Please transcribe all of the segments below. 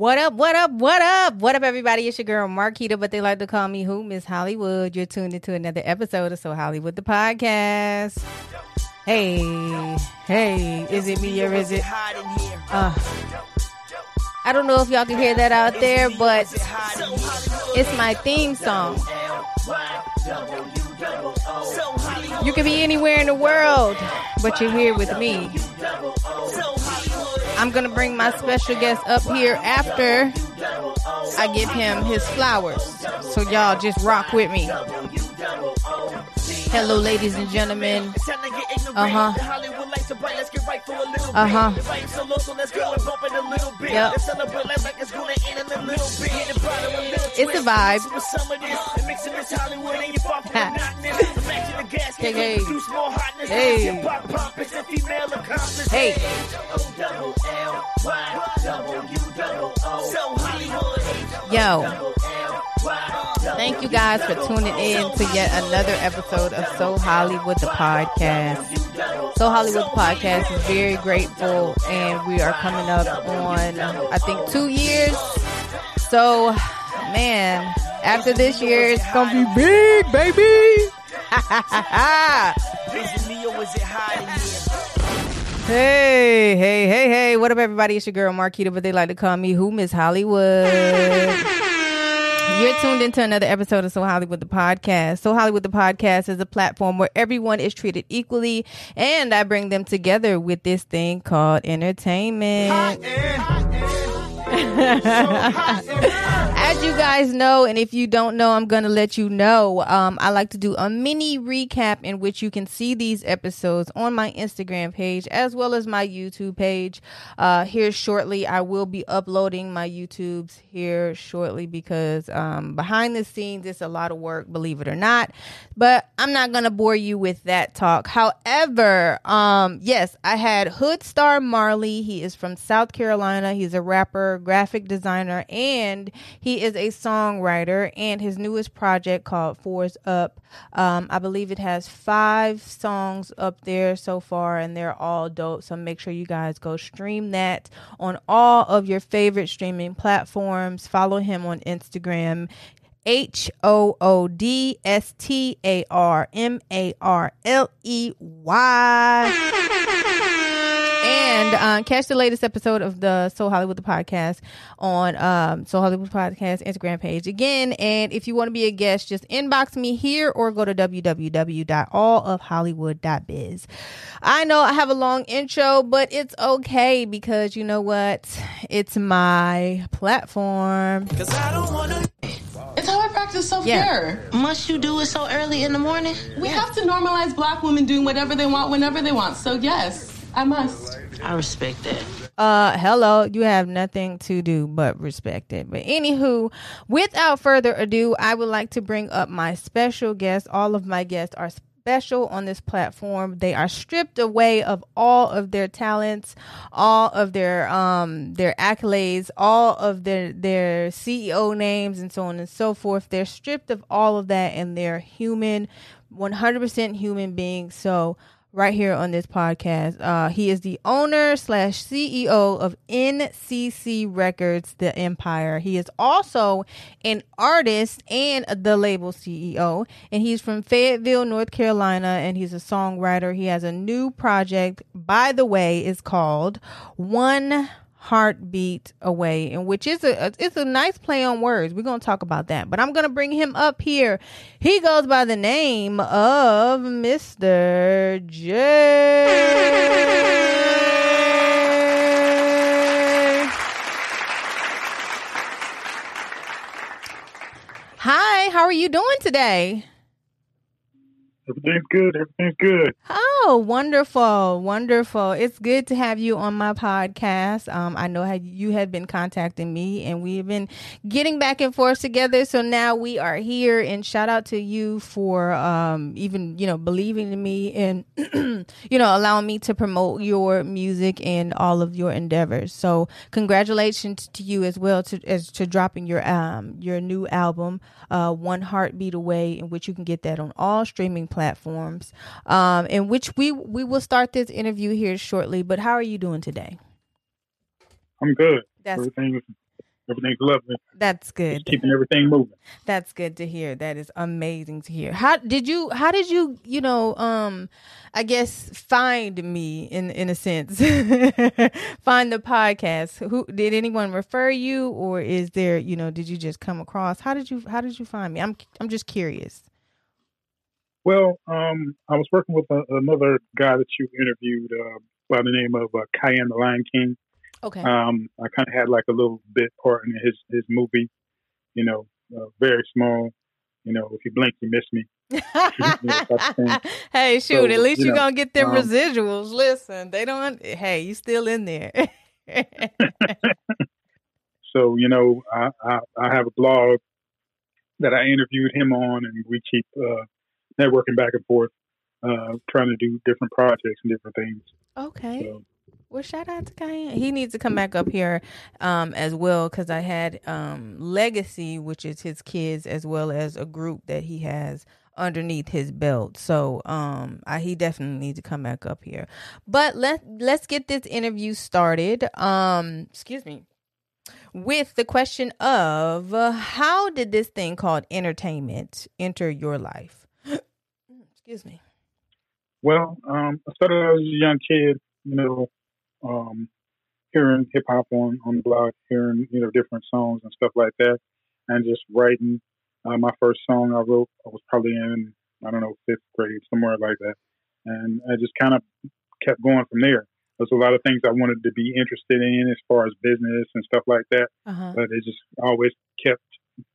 What up, what up, what up? What up, everybody? It's your girl Marquita, but they like to call me who? Miss Hollywood. You're tuned into another episode of So Hollywood the Podcast. Hey, hey, is it me or is it? Uh, I don't know if y'all can hear that out there, but it's my theme song. You can be anywhere in the world, but you're here with me. I'm gonna bring my special guest up here after I give him his flowers. So y'all just rock with me. Hello, ladies and gentlemen. Uh huh. Uh huh. Yep. It's a vibe. hey, hey. Hey. Hey. Yo. Thank you guys for tuning in to yet another episode of So Hollywood the podcast. So Hollywood the podcast is very grateful and we are coming up on I think 2 years. So, man, after this year it's to be big, baby. Hey, hey, hey, hey. What up, everybody? It's your girl, Marquita, but they like to call me Who Miss Hollywood. You're tuned into another episode of So Hollywood the Podcast. So Hollywood the Podcast is a platform where everyone is treated equally, and I bring them together with this thing called entertainment. As you guys know, and if you don't know, I'm going to let you know. Um, I like to do a mini recap in which you can see these episodes on my Instagram page as well as my YouTube page. Uh, here shortly, I will be uploading my YouTubes here shortly because um, behind the scenes, it's a lot of work, believe it or not. But I'm not going to bore you with that talk. However, um, yes, I had Hood Star Marley. He is from South Carolina. He's a rapper graphic designer, and he is a songwriter. And his newest project called Fours Up, um, I believe it has five songs up there so far, and they're all dope. So make sure you guys go stream that on all of your favorite streaming platforms. Follow him on Instagram. H O O D S T A R M A R L E Y. And uh, catch the latest episode of the So Hollywood the podcast on um, So Hollywood podcast Instagram page again. And if you want to be a guest, just inbox me here or go to www.allofhollywood.biz. I know I have a long intro, but it's okay because you know what? It's my platform. Cause I don't wanna It's how I practice self care. Must you do it so early in the morning? We have to normalize black women doing whatever they want whenever they want. So, yes, I must. I respect that. Uh, hello. You have nothing to do but respect it. But anywho, without further ado, I would like to bring up my special guest. All of my guests are special on this platform. They are stripped away of all of their talents, all of their um their accolades, all of their their CEO names and so on and so forth. They're stripped of all of that and they're human, 100% human beings. So right here on this podcast. Uh, he is the owner slash CEO of NCC Records, the Empire. He is also an artist and the label CEO, and he's from Fayetteville, North Carolina, and he's a songwriter. He has a new project, by the way, is called One heartbeat away and which is a it's a nice play on words. We're going to talk about that but i'm going to bring him up here. He goes by the name of mr j. Hi how are you doing today Everything's good. Everything's good. Oh, wonderful, wonderful! It's good to have you on my podcast. Um, I know how you had been contacting me, and we've been getting back and forth together. So now we are here, and shout out to you for um, even you know believing in me and you know allowing me to promote your music and all of your endeavors. So congratulations to you as well to as to dropping your um your new album, uh, One Heartbeat Away, in which you can get that on all streaming platforms. Platforms, um, in which we we will start this interview here shortly. But how are you doing today? I'm good. That's Everything everything's lovely. That's good. Just keeping everything moving. That's good to hear. That is amazing to hear. How did you how did you, you know, um I guess find me in in a sense. find the podcast. Who did anyone refer you or is there, you know, did you just come across? How did you how did you find me? I'm I'm just curious. Well, um, I was working with a, another guy that you interviewed uh, by the name of uh, Cayenne the Lion King. Okay. Um, I kind of had like a little bit part in his his movie, you know, uh, very small. You know, if you blink, you miss me. hey, shoot! So, at least you you're know, gonna get them um, residuals. Listen, they don't. Hey, you still in there? So you know, I, I I have a blog that I interviewed him on, and we keep uh, networking back and forth, uh, trying to do different projects and different things. okay. So Well, shout out to Cayenne. He needs to come back up here um, as well because I had um, Legacy, which is his kids, as well as a group that he has underneath his belt. So um, I, he definitely needs to come back up here. But let let's get this interview started. Um, excuse me. With the question of uh, how did this thing called entertainment enter your life? Excuse me. Well, um, I started as a young kid, you know, um, hearing hip hop on, on the blog, hearing, you know, different songs and stuff like that, and just writing. Uh, my first song I wrote, I was probably in, I don't know, fifth grade, somewhere like that. And I just kind of kept going from there. There's a lot of things I wanted to be interested in as far as business and stuff like that, Uh huh. but it just always kept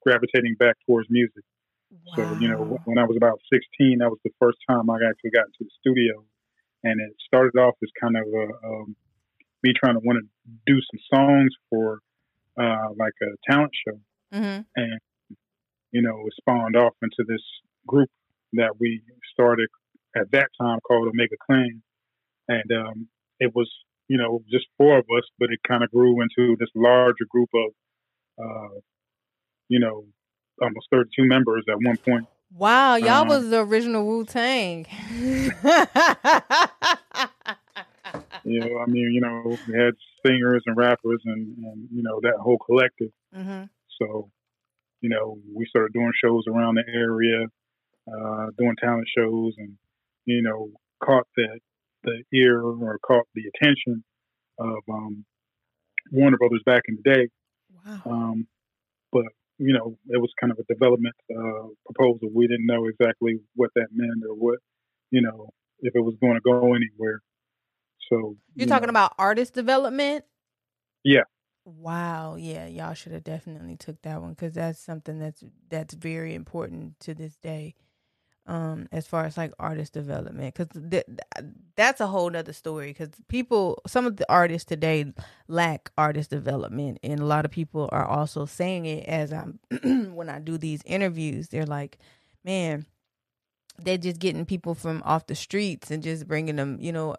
gravitating back towards music. So, you know, when I was about 16, that was the first time I actually got into the studio. And it started off as kind of a, um, me trying to want to do some songs for uh, like a talent show. hmm And, you know, it spawned off into this group that we started at that time called Omega Clan. And um, it was, you know, just four of us, but it kind of grew into this larger group of, uh, you know, almost 32 members at one point. Wow, y'all Um, was the original Wu Tang. You know, I mean, you know, we had singers and rappers and, and you know, that whole collective. hmm So, you know, we started doing shows around the area, uh, doing talent shows and, you know, caught the, the ear or caught the attention of um, Warner Brothers back in the day. Wow. Um, you know, it was kind of a development uh, proposal. We didn't know exactly what that meant or what, you know, if it was going to go anywhere. So You're you talking know, about artist development? Yeah. Wow. Yeah, y'all should have definitely took that one because that's something that's that's very important to this day. Um, as far as like artist development, because th- that's a whole nother story. Because people, some of the artists today lack artist development, and a lot of people are also saying it as I'm when I do these interviews. They're like, "Man, they're just getting people from off the streets and just bringing them, you know,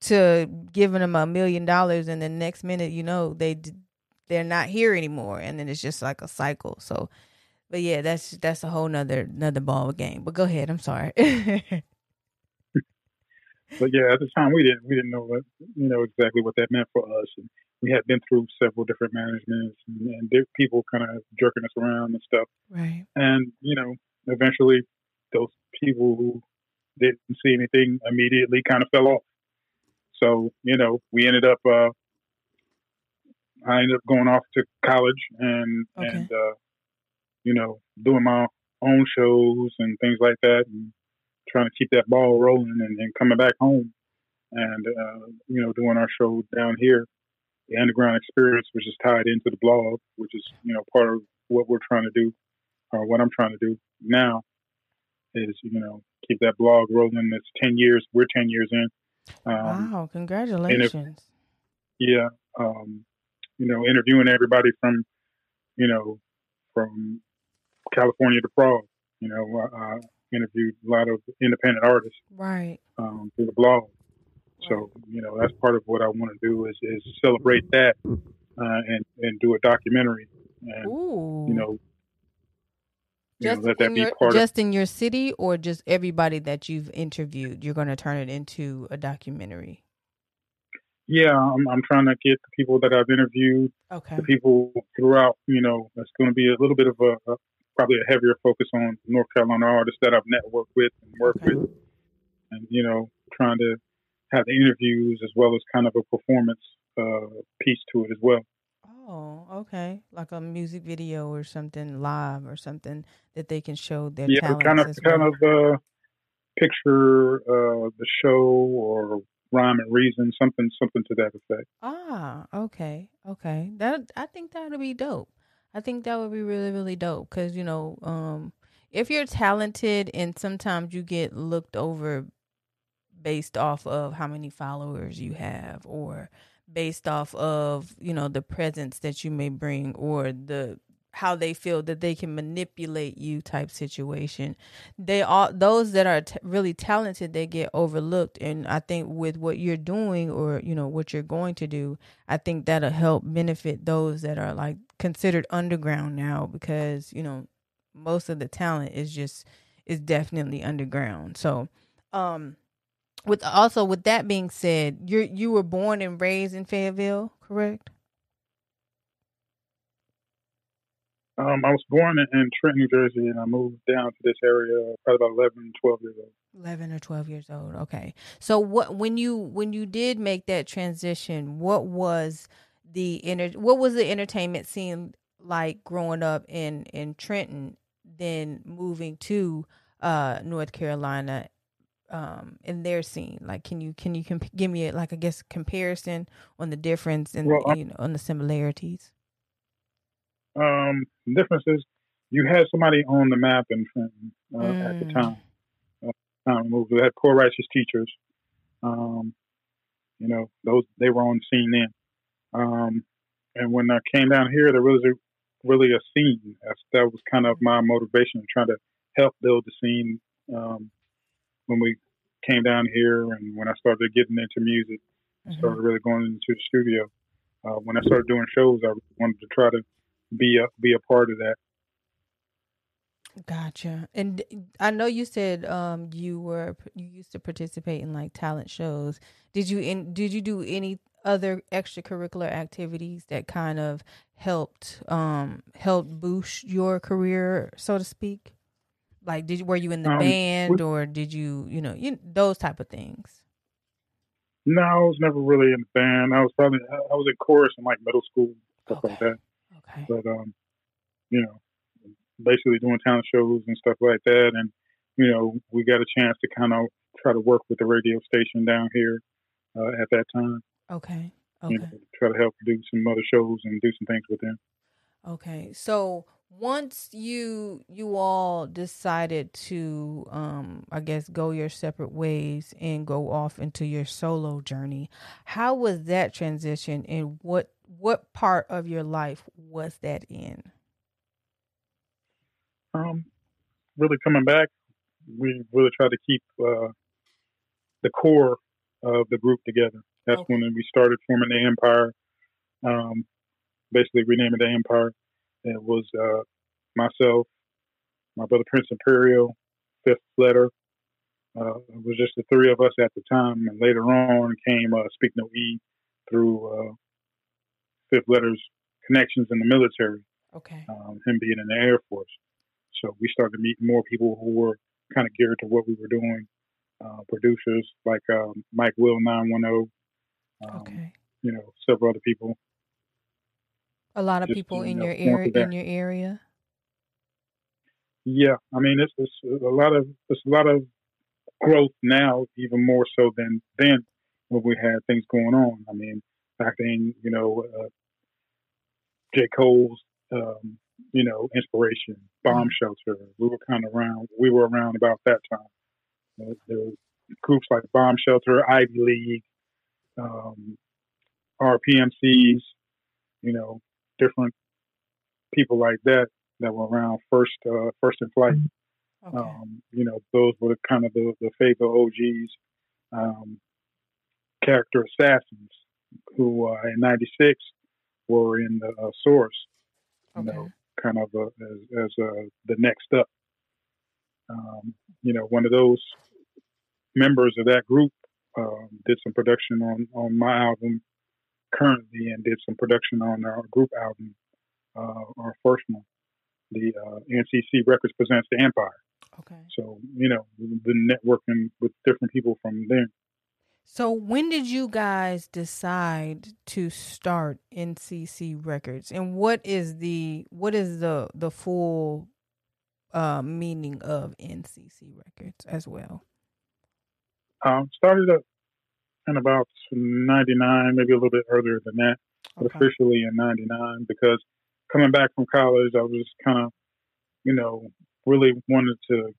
to giving them a million dollars and the next minute you know they they're not here anymore and then it's just like a cycle so but yeah that's that's a whole nother another ball game. But go ahead. I'm sorry. But yeah, at the time we didn't we didn't know what you know exactly what that meant for us, and we had been through several different managements and, and people kind of jerking us around and stuff, right. And you know eventually those people who didn't see anything immediately kind of fell off. So you know we ended up uh, I ended up going off to college and Okay. and uh, you know doing my own shows and things like that and trying to keep that ball rolling and, and coming back home and uh, you know doing our show down here. The underground experience which is tied into the blog which is you know part of what we're trying to do or what i'm trying to do now is you know keep that blog rolling. It's 10 years we're 10 years in. Um, wow congratulations. Yeah um, you know interviewing everybody from you know from california to prague you know i, interviewed a lot of independent artists right um, through the blog so you know that's part of what i want to do is, is celebrate that uh, and and do a documentary and Ooh. you know you know, just let that in be your, part of just in your city or just everybody that you've interviewed you're going to turn it into a documentary yeah, I'm, I'm trying to get the people that I've interviewed, Okay. the people throughout. You know, it's going to be a little bit of a probably a heavier focus on North Carolina artists that I've networked with and worked Okay. with, and you know, trying to have the interviews as well as kind of a performance uh, piece to it as well. Oh, okay. Like a music video or something live or something that they can show their yeah, kind of kind well. of uh, picture uh, the show or rhyme and reason, something something to that effect. Ah, okay, okay. That I think that would be dope. I think that would be really, really dope because you know, um, if you're talented and sometimes you get looked over based off of how many followers you have or based off of you know the presence that you may bring or the how they feel that they can manipulate you type situation they all those that are t- really talented they get overlooked. And i think with what you're doing or you know what you're going to do i think that'll help benefit those that are like considered underground now because you know most of the talent is just is definitely underground. So um with also with that being said you you were born and raised in fayetteville correct? Um, I was born in, in Trenton, New Jersey, and I moved down to this area probably about 11, 12 years old. 11 or 12 years old okay. So what when you when you did make that transition what was the inter what was the entertainment scene like growing up in in trenton then moving to uh north carolina um in their scene like can you can you comp- give me a, like i guess comparison on the difference and Well, you know on the similarities Um, the difference is you had somebody on the map in Trenton uh, at the Mm. time. Uh, we moved. We had poor righteous teachers. Um, you know, those they were on scene then. Um, and when I came down here, there was a, really a scene. That's, that was kind of my motivation, trying to help build the scene. Um, when we came down here, and when I started getting into music, Mhm. started really going into the studio. Uh, when I started doing shows, I wanted to try to be a be a part of that. Gotcha. And I know you said um you were you used to participate in like talent shows. Did you in did you do any other extracurricular activities that kind of helped um helped boost your career, so to speak? Like did were you in the Um, band we- or did you, you know, you those type of things? No, I was never really in the band. I was probably I was in chorus in like middle school stuff like that. Okay. But um, you know, basically doing talent shows and stuff like that. And you know, we got a chance to kind of try to work with the radio station down here uh, at that time. Okay. You Okay. know, try to help do some other shows and do some things with them. Okay. So once you you all decided to um I guess go your separate ways and go off into your solo journey, how was that transition and what what part of your life was that in? Um, really coming back, we really try to keep uh, the core of the group together. That's Okay. when we started forming the empire. Um, basically renaming the empire. It was uh, myself, my brother Prince Imperial, Fifth Letter. Uh, it was just the three of us at the time, and later on came uh, Speak No E through uh, Fifth Letter's connections in the military Okay. um, him being in the Air Force. So we started meeting more people who were kind of geared to what we were doing. Uh, producers like um, Mike Will 910, um, Okay. you know, several other people. A lot of just, people in know, your area in your area. Yeah, I mean, it's, it's a lot of it's a lot of growth now, even more so than then when we had things going on. I mean, back then, you know, uh, J. Cole's, um, you know, inspiration, Bomb Shelter. We were kind of around. We were around about that time. Uh, there were groups like Bomb Shelter, Ivy League, um, RPMCs. You know, different people like that that were around first, uh, first in flight. Okay. Um, you know, those were kind of the, the favorite OGs, um, character assassins who uh, in '96 were in the uh, Source. You okay. know, kind of uh, as, as uh, the next up. Um, you know, one of those members of that group um, did some production on on my album currently, and did some production on our group album, uh, our first one, the uh, NCC Records presents the Empire. Okay. So you know, been networking with different people from there. So when did you guys decide to start NCC Records, and what is the what is the the full uh, meaning of NCC Records as well? Um, started up in about '99, maybe a little bit earlier than that, but officially in '99 because coming back from college, I was kind of, you know, really wanted to.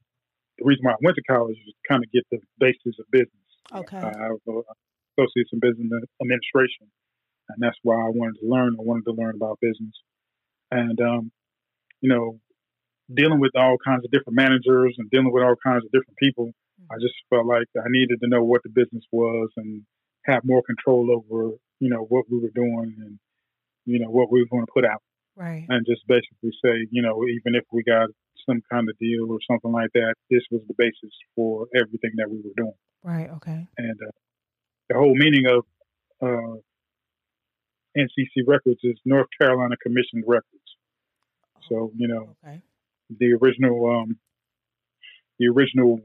The reason why I went to college was to kind of get the basis of business. Okay. I have uh, associates in business administration, and that's why I wanted to learn. I wanted to learn about business, and um, you know, dealing with all kinds of different managers and dealing with all kinds of different people. I just felt like I needed to know what the business was and have more control over, you know, what we were doing and, you know, what we were going to put out. Right. And just basically say, you know, even if we got some kind of deal or something like that, this was the basis for everything that we were doing. Right. Okay. And uh, the whole meaning of uh, NCC Records is North Carolina Commissioned Records. So, you know, Okay. the original um, the original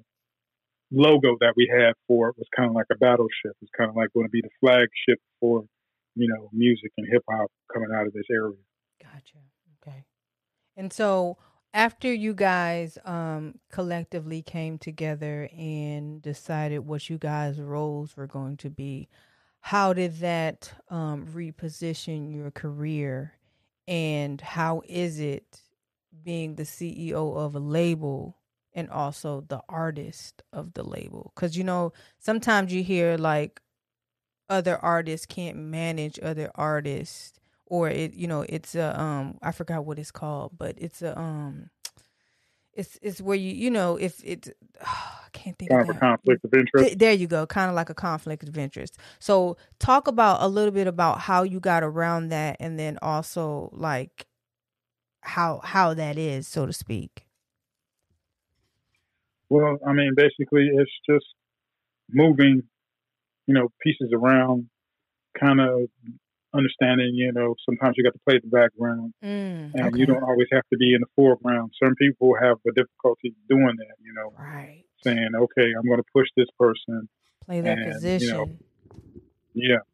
logo that we had for it was kind of like a battleship. It's kind of like going to be the flagship for you know music and hip hop coming out of this area. Gotcha. Okay. And so after you guys um collectively came together and decided what you guys' roles were going to be, how did that um reposition your career and how is it being the CEO of a label and also the artist of the label? Cuz you know, sometimes you hear like other artists can't manage other artists or it you know it's a um I forgot what it's called, but it's a um it's it's where you you know if it's I can't think Kind of of a conflict of interest. Th- There you go, kind of like a conflict of interest. So talk about a little bit about how you got around that, and then also like how how that is, so to speak. Well, I mean, basically, it's just moving, you know, pieces around, kind of understanding. You know, sometimes you got to play the background, Mm, and okay. you don't always have to be in the foreground. Some people have a difficulty doing that. You know, right saying, "Okay, I'm going to push this person." play that and, you know, position. Yeah,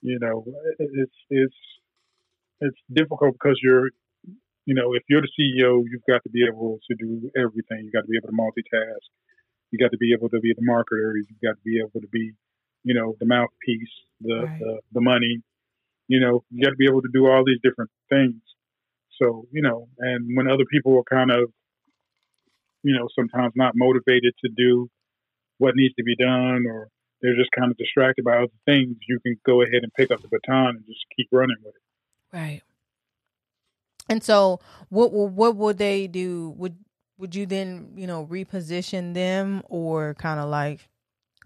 you know, it's it's it's difficult because you're, you know, if you're the CEO, you've got to be able to do everything. You got to be able to multitask. You got to be able to be the marketer. You've got to be able to be, you know, the mouthpiece, the Right. the, the money. You know, you got to be able to do all these different things. So you know, and when other people are kind of, you know, sometimes not motivated to do what needs to be done or they're just kind of distracted by other things, you can go ahead and pick up the baton and just keep running with it. Right. And so, what will what would they do? Would would you then you know reposition them, or kind of like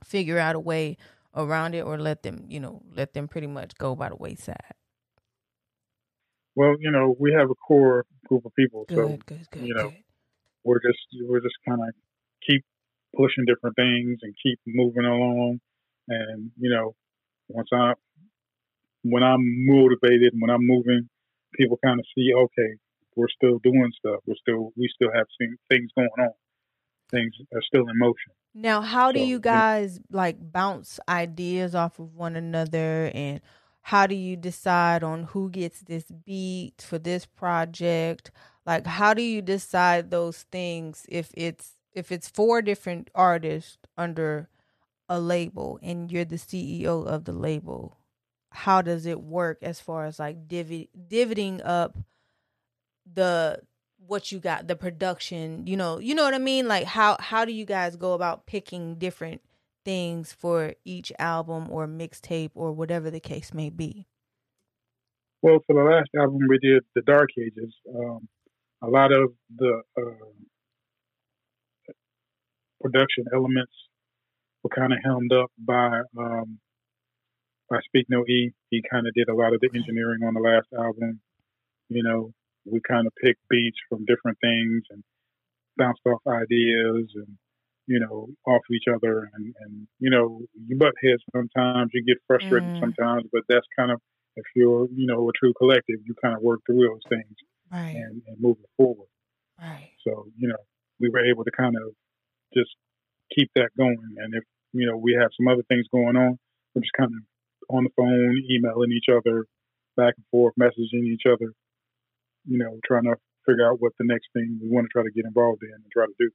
figure out a way around it, or let them you know let them pretty much go by the wayside? Well, you know, we have a core group of people, Good, so good, good, you know, we're just we're just kind of keep pushing different things and keep moving along. And you know, once I when I'm motivated, when I'm moving, people kind of see, okay, we're still doing stuff. We're still we still have thing- things going on. Things are still in motion. Now, how do So, you guys like bounce ideas off of one another and how do you decide on who gets this beat for this project? Like how do you decide those things if it's if it's four different artists under a label and you're the CEO of the label? How does it work as far as like divvy, dividing up the what you got the production you know you know what i mean? Like how how do you guys go about picking different things for each album or mixtape or whatever the case may be? Well, for the last album we did, The Dark Ages, um, a lot of the uh, production elements were kind of helmed up by um, by Speak No E. He kind of did a lot of the engineering on the last album. You know, we kind of picked beats from different things and bounced off ideas, and you know, off each other, and and you know, you butt heads sometimes, you get frustrated Mm. sometimes, but that's kind of if you're, you know, a true collective, you kind of work through those things Right. and, and move it forward. Right. So, you know, we were able to kind of just keep that going. And if, you know, we have some other things going on, we're just kind of on the phone, emailing each other, back and forth, messaging each other, you know, trying to figure out what the next thing we want to try to get involved in and try to do.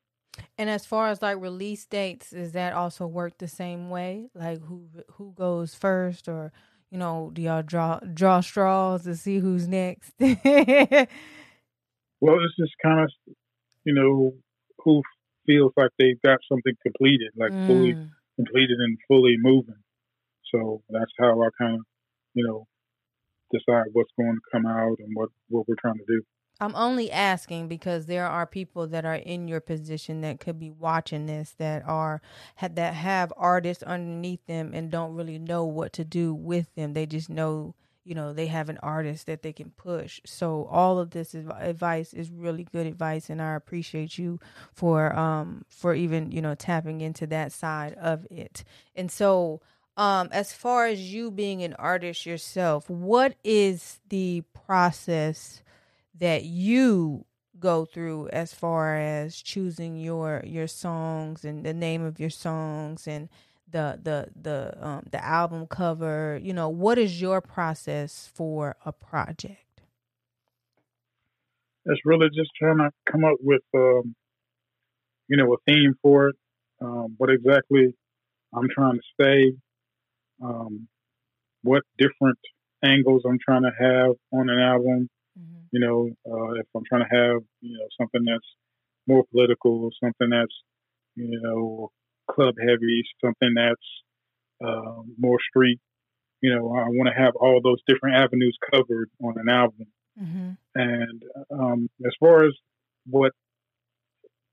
And as far as like release dates, does that also work the same way? Like who who goes first, or you know, do y'all draw draw straws to see who's next? Well, it's just kind of, you know, who feels like they've got something completed, like fully Mm, completed and fully moving. So that's how I kind of, you know, decide what's going to come out and what, what we're trying to do. I'm only asking because there are people that are in your position that could be watching this that are that have artists underneath them and don't really know what to do with them. They just know, you know, they have an artist that they can push. So all of this advice is really good advice and I appreciate you for um for even, you know, tapping into that side of it. And so um as far as you being an artist yourself, what is the process that you go through as far as choosing your your songs and the name of your songs and the the the um the album cover you know what is your process for a project It's really just trying to come up with, um, you know, a theme for it. Um, what exactly I'm trying to say, um, what different angles I'm trying to have on an album. mm-hmm. You know, uh, if I'm trying to have, you know, something that's more political, something that's, you know, club heavy, something that's uh, more street. You know, I want to have all those different avenues covered on an album. Mm-hmm. And um, as far as what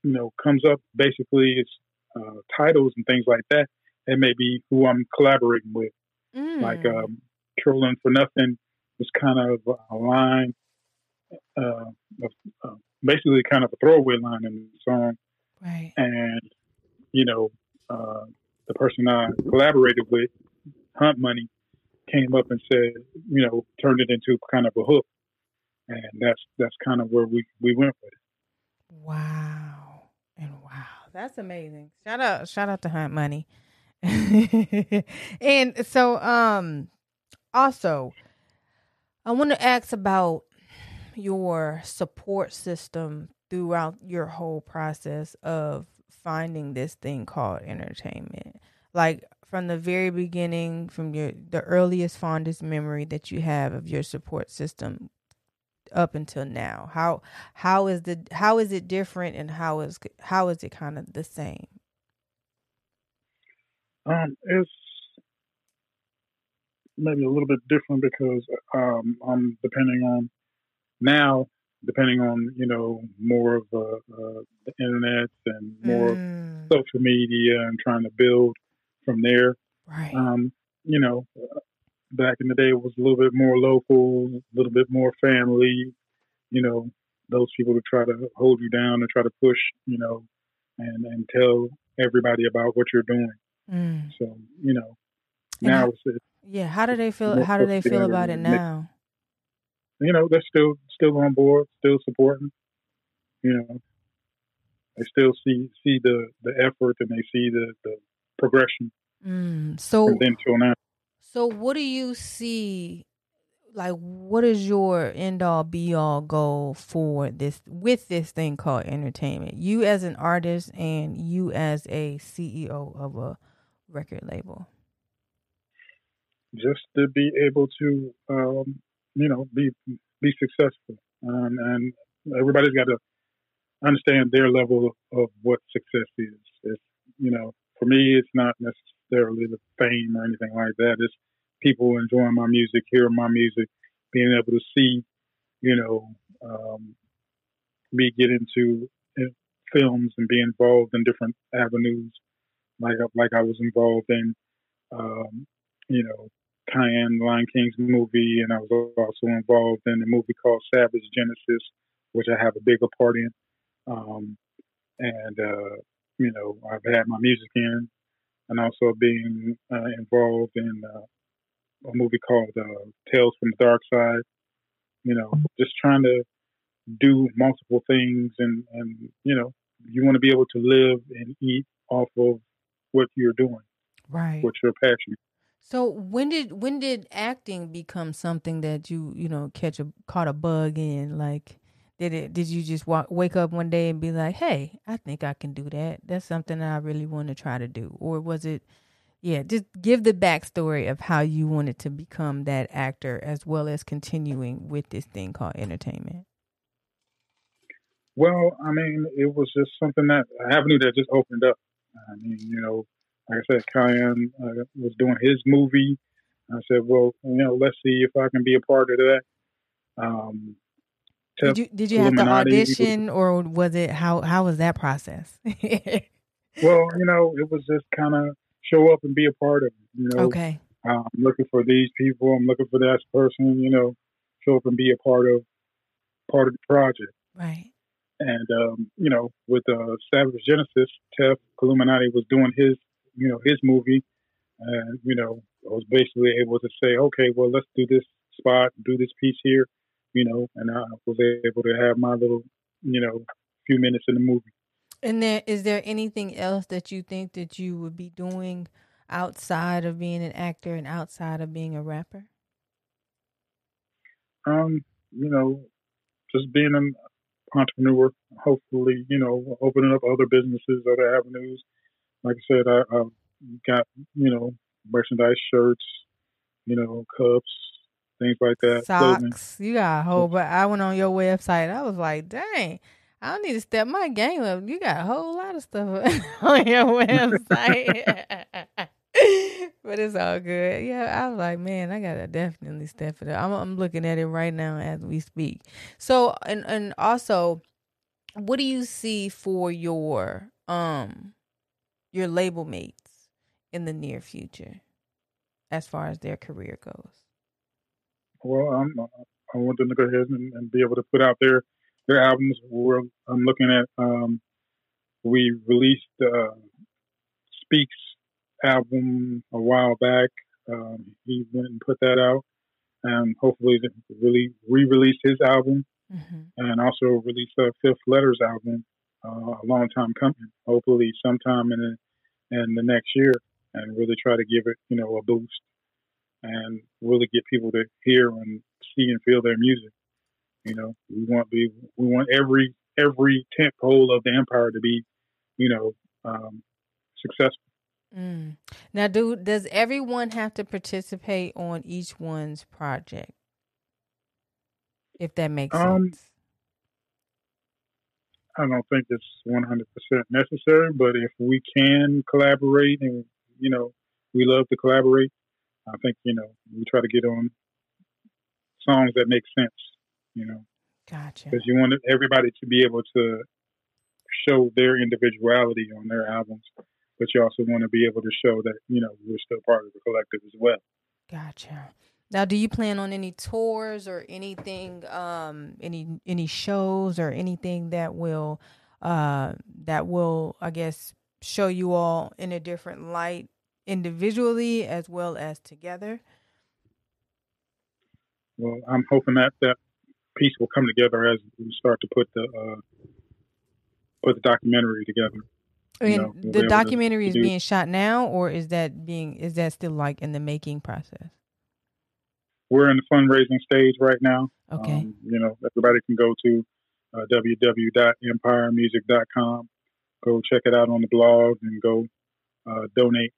you know comes up, basically it's uh, titles and things like that. It may be who I'm collaborating with. Mm. Like um, "Trolling for Nothing" was kind of a line, uh, of, uh, basically kind of a throwaway line in the song. right And you know, uh, the person I collaborated with, Hunt Money, came up and said, you know, turned it into kind of a hook, and that's that's kind of where we we went with it. wow and wow that's amazing shout out shout out to hunt money and so um also i want to ask about your support system throughout your whole process of finding this thing called entertainment. Like from the very beginning from your the earliest fondest memory that you have of your support system up until now how how is the how is it different and how is how is it kind of the same Um, it's maybe a little bit different because um, I'm depending on now, depending on you know more of uh, uh, the internet and more Mm, social media and trying to build from there. right Um, you know, back in the day, it was a little bit more local, a little bit more family. You know, those people to try to hold you down and try to push, you know, and and tell everybody about what you're doing. Mm. So, you know, And now how- it's, yeah how do they feel how do they feel about it now you know they're still still on board, still supporting. You know, they still see see the the effort and they see the the progression mm. so from then till now. So what do you see like what is your end all be all goal for this with this thing called entertainment? You as an artist and you as a CEO of a record label. just to be able to, um, you know, be be successful. Um, and everybody's got to understand their level of what success is. It's, you know, for me, it's not necessarily the fame or anything like that. It's people enjoying my music, hearing my music, being able to see, you know, um, me get into uh, films and be involved in different avenues, like like I was involved in, um, you know, Cayenne Lion King's movie, and I was also involved in a movie called Savage Genesis, which I have a bigger part in. Um, and uh, you know, I've had my music in, and also being uh, involved in uh, a movie called uh, Tales from the Dark Side. You know, just trying to do multiple things, and and you know, you want to be able to live and eat off of what you're doing, Right. what you're passionate. So when did when did acting become something that you you know catch a caught a bug in? Like, did it did you just walk, wake up one day and be like, "Hey, I think I can do that. That's something that I really want to try to do," or was it? Yeah, just give the backstory of how you wanted to become that actor, as well as continuing with this thing called entertainment. Well, I mean, it was just something that avenue that just opened up. I mean, you know, like I said, Kyan uh, was doing his movie. I said, well, you know, let's see if I can be a part of that. Um, Did you did you have to Illuminati, he was- audition, or was it how how was that process? well, you know, it was just kind of show up and be a part of it. You know, okay, uh, I'm looking for these people. I'm looking for that person. You know, show up and be a part of part of the project. right. And um, you know, with uh, Savage Genesis, Tef Illuminati was doing his, you know, his movie, and you know, I was basically able to say, okay, well, let's do this spot, do this piece here, you know, and I was able to have my little, you know, few minutes in the movie. And there is there anything else that you think that you would be doing outside of being an actor and outside of being a rapper? Um, you know, just being an entrepreneur, hopefully, you know, opening up other businesses, other avenues. Like I said, I, I've got, you know, merchandise, shirts, you know, cups, things like that. clothing. Socks. You got a whole but I went on your website. I was like, dang, I don't need to step my game up. You got a whole lot of stuff on your website. but it's all good. Yeah, I was like, man, I gotta definitely step it up. I'm, I'm looking at it right now as we speak. So, and and also, what do you see for your um your label mates in the near future, as far as their career goes? Well, I'm, I want them to go ahead and, and be able to put out their their albums. We're, I'm looking at. Um, we released uh, Speaks album a while back. Um, he went and put that out, and hopefully, really re-release his album, Mm-hmm. and also release a Fifth Letters album. Uh, a long time coming. Hopefully, sometime in the, in the next year, and really try to give it, you know, a boost and really get people to hear and see and feel their music. You know, we want be we want every every tent pole of the empire to be, you know, um, successful. Mm. Now, do does everyone have to participate on each one's project? If that makes Um, sense. I don't think it's 100% necessary, but if we can collaborate and you know we love to collaborate, I think you know we try to get on songs that make sense. You know, Gotcha. because you want everybody to be able to show their individuality on their albums, but you also want to be able to show that you know we're still part of the collective as well. Gotcha. Now, do you plan on any tours or anything, um, any any shows or anything that will, uh, that will, I guess, show you all in a different light individually as well as together? Well, I'm hoping that that piece will come together as we start to put the uh, put the documentary together. I mean, know, the documentary is being shot now, or is that being is that still like in the making process? We're in the fundraising stage right now. Okay. Um, you know, everybody can go to uh, www.empiremusic.com, go check it out on the blog, and go uh, donate.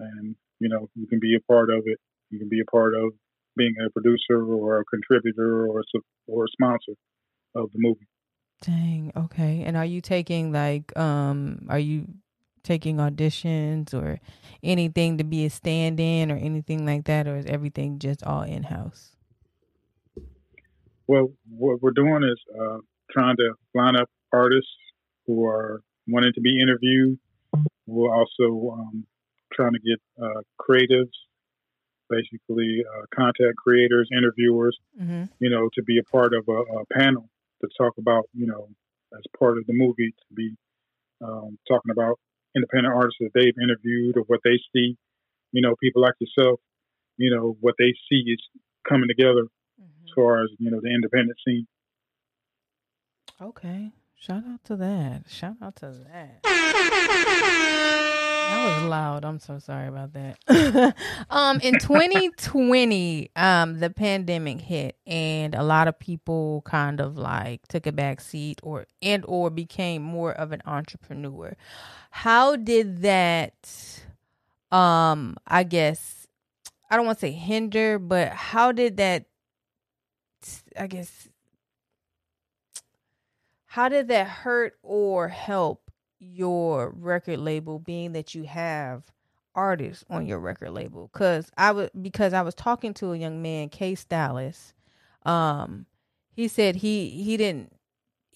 And you know, you can be a part of it. You can be a part of being a producer or a contributor or a, or a sponsor of the movie. Dang. Okay. And are you taking like um are you taking auditions or anything to be a stand in or anything like that or is everything just all in house? Well, what we're doing is uh, trying to line up artists who are wanting to be interviewed. We're also um, trying to get uh, creatives, basically uh, content creators, interviewers, Mm-hmm. you know, to be a part of a, a panel to talk about, you know, as part of the movie to be um, talking about independent artists that they've interviewed or what they see. You know, people like yourself, you know, what they see is coming together Mm-hmm. as far as, you know, the independent scene. Okay. Shout out to that. Shout out to that. That was loud. I'm so sorry about that. um, in 2020, um, the pandemic hit, and a lot of people kind of like took a back seat, or and or became more of an entrepreneur. How did that? Um, I guess I don't want to say hinder, but how did that? I guess how did that hurt or help your record label being that you have artists on your record label. Because i was because i was talking to a young man k stylus um he said he he didn't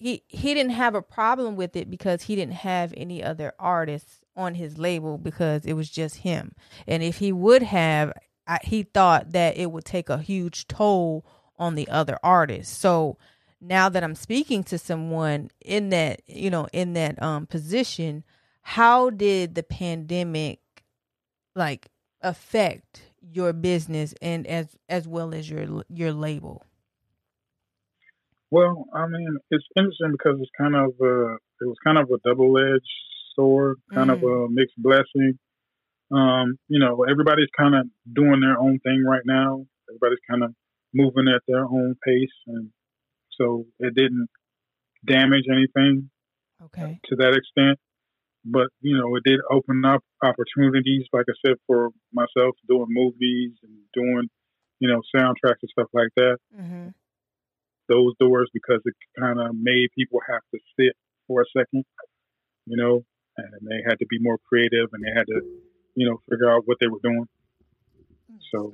he he didn't have a problem with it because he didn't have any other artists on his label because it was just him. And if he would have I, he thought that it would take a huge toll on the other artists. So now that I'm speaking to someone in that, you know, in that um position, how did the pandemic like affect your business and as as well as your your label? Well, I mean, it's interesting because it's kind of uh, it was kind of a double edged sword, kind of a mixed blessing. Um, you know, everybody's kind of doing their own thing right now. Everybody's kind of moving at their own pace, and so it didn't damage anything Okay. to that extent. But you know, it did open up opportunities, like I said, for myself doing movies and doing, you know, soundtracks and stuff like that. Mm-hmm. Those doors because it kind of made people have to sit for a second, you know, and they had to be more creative and they had to, you know, figure out what they were doing. So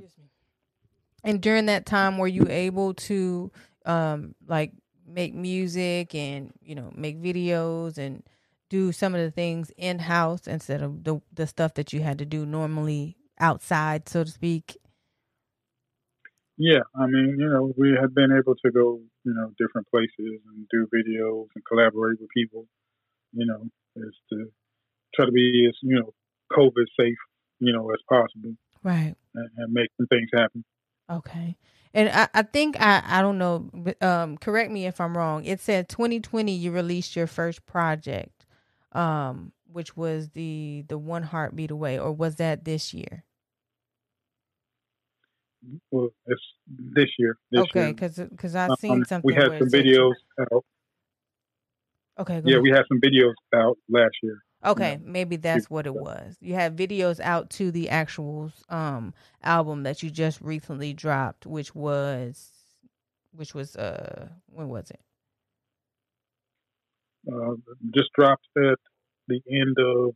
And during that time, were you able to um like make music and you know make videos and do some of the things in house instead of the the stuff that you had to do normally outside, so to speak? Yeah, I mean, you know, we have been able to go, you know, different places and do videos and collaborate with people. You know, is to try to be as you know COVID safe, you know, as possible, Right. and, and make some things happen. Okay. And I, I think I, I don't know, um, correct me if I'm wrong. It said 2020 you released your first project, um, which was the the one heartbeat away, or was that this year? Well, it's this year. This okay, because because I've Um, seen something. we had some videos out. Okay. Go Yeah, ahead. we had some videos out last year. Okay, maybe that's what it was. You had videos out to the actual um album that you just recently dropped, which was which was uh when was it? Uh, just dropped at the end of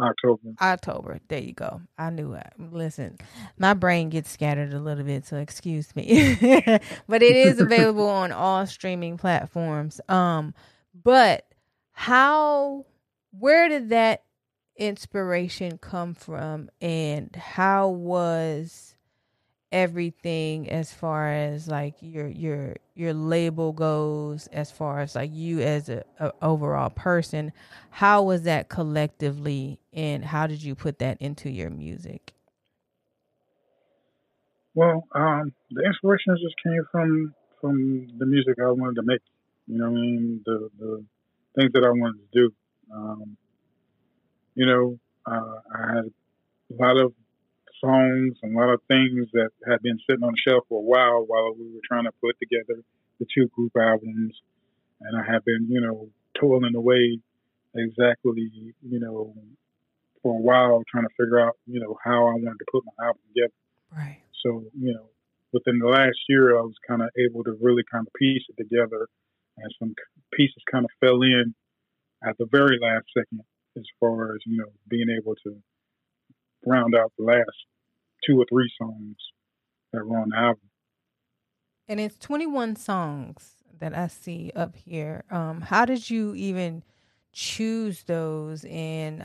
October. October. There you go. I knew it. Listen, my brain gets scattered a little bit, so excuse me. but it is available on all streaming platforms. Um, but how where did that inspiration come from and how was everything as far as like your your your label goes as far as like you as a, a overall person how was that collectively and how did you put that into your music Well, um, the inspiration just came from from the music I wanted to make. You know, I mean, the the things that I wanted to do. Um, you know, uh, I had a lot of songs and a lot of things that had been sitting on the shelf for a while while we were trying to put together the two group albums, and I have been, you know, toiling away exactly, you know, for a while trying to figure out, you know, how I wanted to put my album together. right So, you know, within the last year, I was kind of able to really kind of piece it together, and some pieces kind of fell in at the very last second as far as, you know, being able to round out the last two or three songs that were on the album. and it's 21 songs that i see up here. Um how did you even choose those? And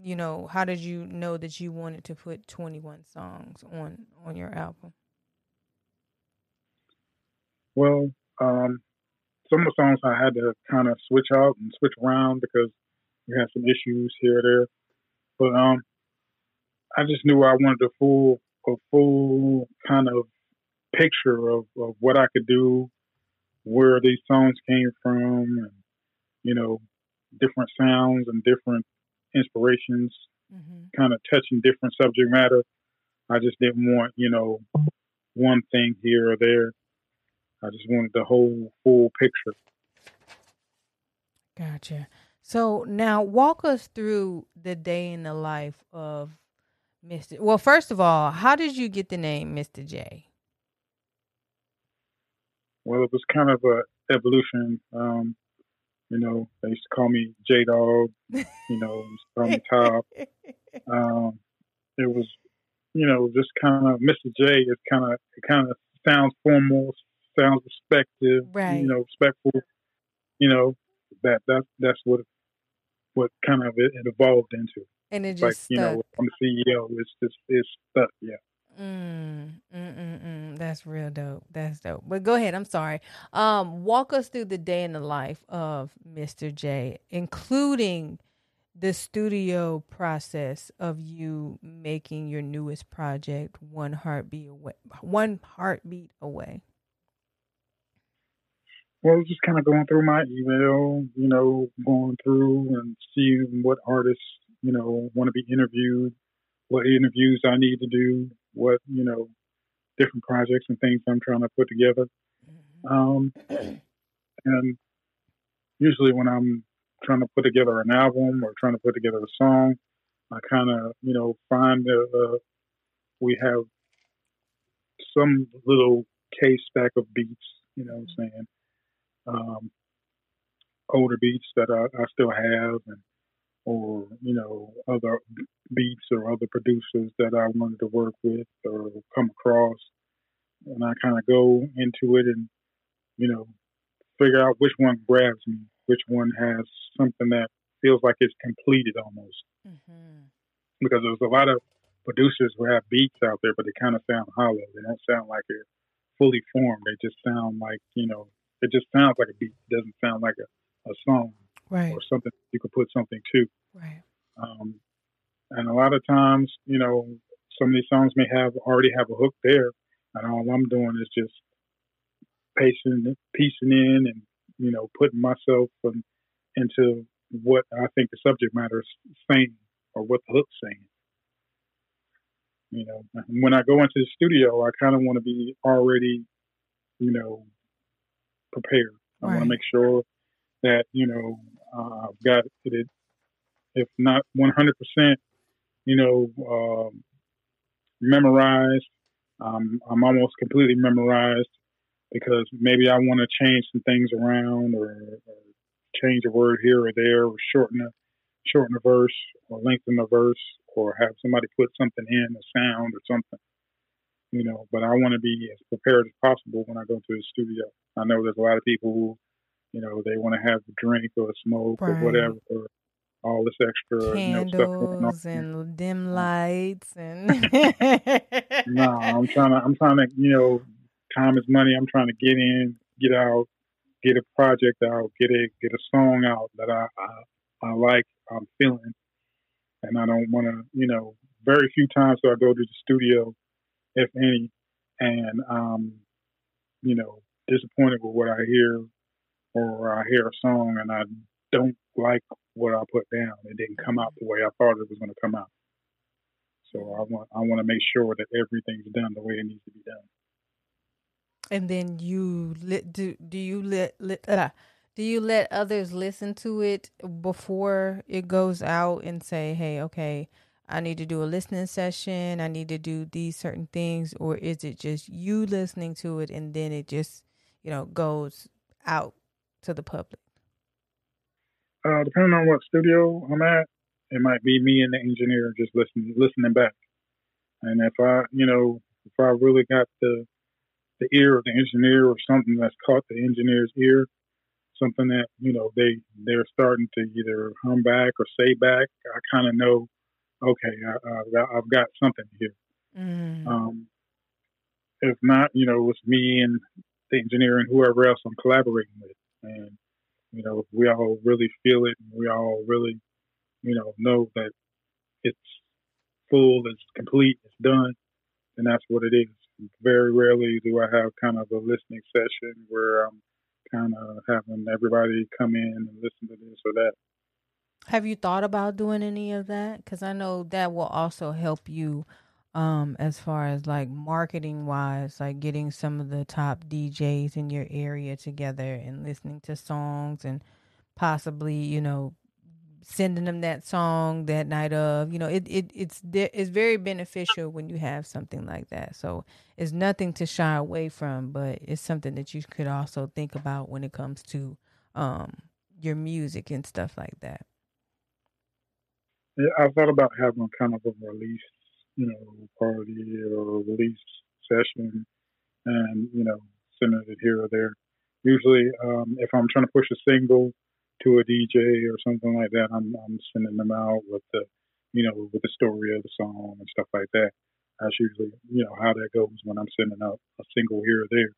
you know how did you know that you wanted to put 21 songs on on your album? Well, um, some of the songs I had to kind of switch out and switch around because we had some issues here or there. But um, I just knew I wanted a full a full kind of picture of, of what I could do, where these songs came from, and you know, different sounds and different inspirations, mm-hmm. kind of touching different subject matter. I just didn't want, you know, one thing here or there. I just wanted the whole full picture. Gotcha. So now walk us through the day in the life of Mr. Well, first of all, how did you get the name Mr. J? Well, it was kind of a evolution. Um, you know, they used to call me J Dog. You know, from the top. Um, it was, you know, just kind of Mr. J. Is kind of it kind of sounds formal, sounds respective, right. you know, respectful. You know, that that that's what what kind of it, it evolved into. And it just like stuck. you know, I'm the CEO. It's just it's stuck. Yeah. Mm, mm, mm, mm. That's real dope. That's dope. But go ahead. I'm sorry. Um, walk us through the day in the life of Mr. J, including the studio process of you making your newest project, One Heartbeat Away. One Heartbeat Away. Well, just kind of going through my email, you know, going through and seeing what artists, you know, want to be interviewed, what interviews I need to do, what, you know, different projects and things I'm trying to put together. Mm-hmm. Um, and usually when I'm trying to put together an album or trying to put together a song, I kind of, you know, find that uh, we have some little case stack of beats, you know what I'm mm-hmm. saying? Um, older beats that I, I still have, and or you know other beats or other producers that I wanted to work with or come across, and I kind of go into it and you know figure out which one grabs me, which one has something that feels like it's completed almost. Mm-hmm. Because there's a lot of producers who have beats out there, but they kind of sound hollow. They don't sound like they're fully formed. They just sound like you know it just sounds like a beat. It doesn't sound like a, a song right. or something you could put something to. Right. Um, and a lot of times, you know, some of these songs may have already have a hook there, and all I'm doing is just pacing, piecing in, and you know, putting myself in, into what I think the subject matter is saying or what the hook's saying. You know, when I go into the studio, I kind of want to be already, you know, prepared. I right. want to make sure that you know uh, I've got it, if not 100 percent, you know, um, memorized. Um, I'm almost completely memorized because maybe I want to change some things around or, or, change a word here or there or shorten a shorten a verse or lengthen a verse or have somebody put something in a sound or something you know, but I want to be as prepared as possible when I go to the studio. I know there's a lot of people who, you know, they want to have a drink or a smoke right. or whatever, or all this extra candles you know, and dim lights and. no, I'm trying to. I'm trying to. You know, time is money. I'm trying to get in, get out, get a project out, get a get a song out that I I, I like. I'm feeling, and I don't want to. You know, very few times do I go to the studio if any, and um, you know, disappointed with what I hear, or I hear a song and I don't like what I put down. It didn't come out the way I thought it was going to come out. So I want I want to make sure that everything's done the way it needs to be done. And then you let do do you let, uh, do you let others listen to it before it goes out and say, "Hey, okay, I need to do a listening session, I need to do these certain things, or is it just you listening to it and then it just, you know, goes out to the public? Uh, depending on what studio I'm at, it might be me and the engineer just listening listening back. And if I, you know, if I really got the the ear of the engineer or something that's caught the engineer's ear, something that you know they they're starting to either hum back or say back, I kind of know okay, I, have got, I've got something here. Mm. Um, if not, you know, it's me and the engineer and whoever else I'm collaborating with. And you know, we all really feel it, and we all really, you know, know that it's full, it's complete, it's done, and that's what it is. Very rarely do I have kind of a listening session where I'm kind of having everybody come in and listen to this or that. Have you thought about doing any of that? Because I know that will also help you um, as far as like marketing wise, like getting some of the top DJs in your area together and listening to songs and possibly, you know, sending them that song that night of you know it, it it's it's very beneficial when you have something like that so it's nothing to shy away from but it's something that you could also think about when it comes to um your music and stuff like that yeah, i thought about having kind of a release you know party or release session and you know sending it here or there usually um if i'm trying to push a single to a DJ or something like that, I'm I'm sending them out with the you know with the story of the song and stuff like that. That's usually you know how that goes when I'm sending out a single here or there.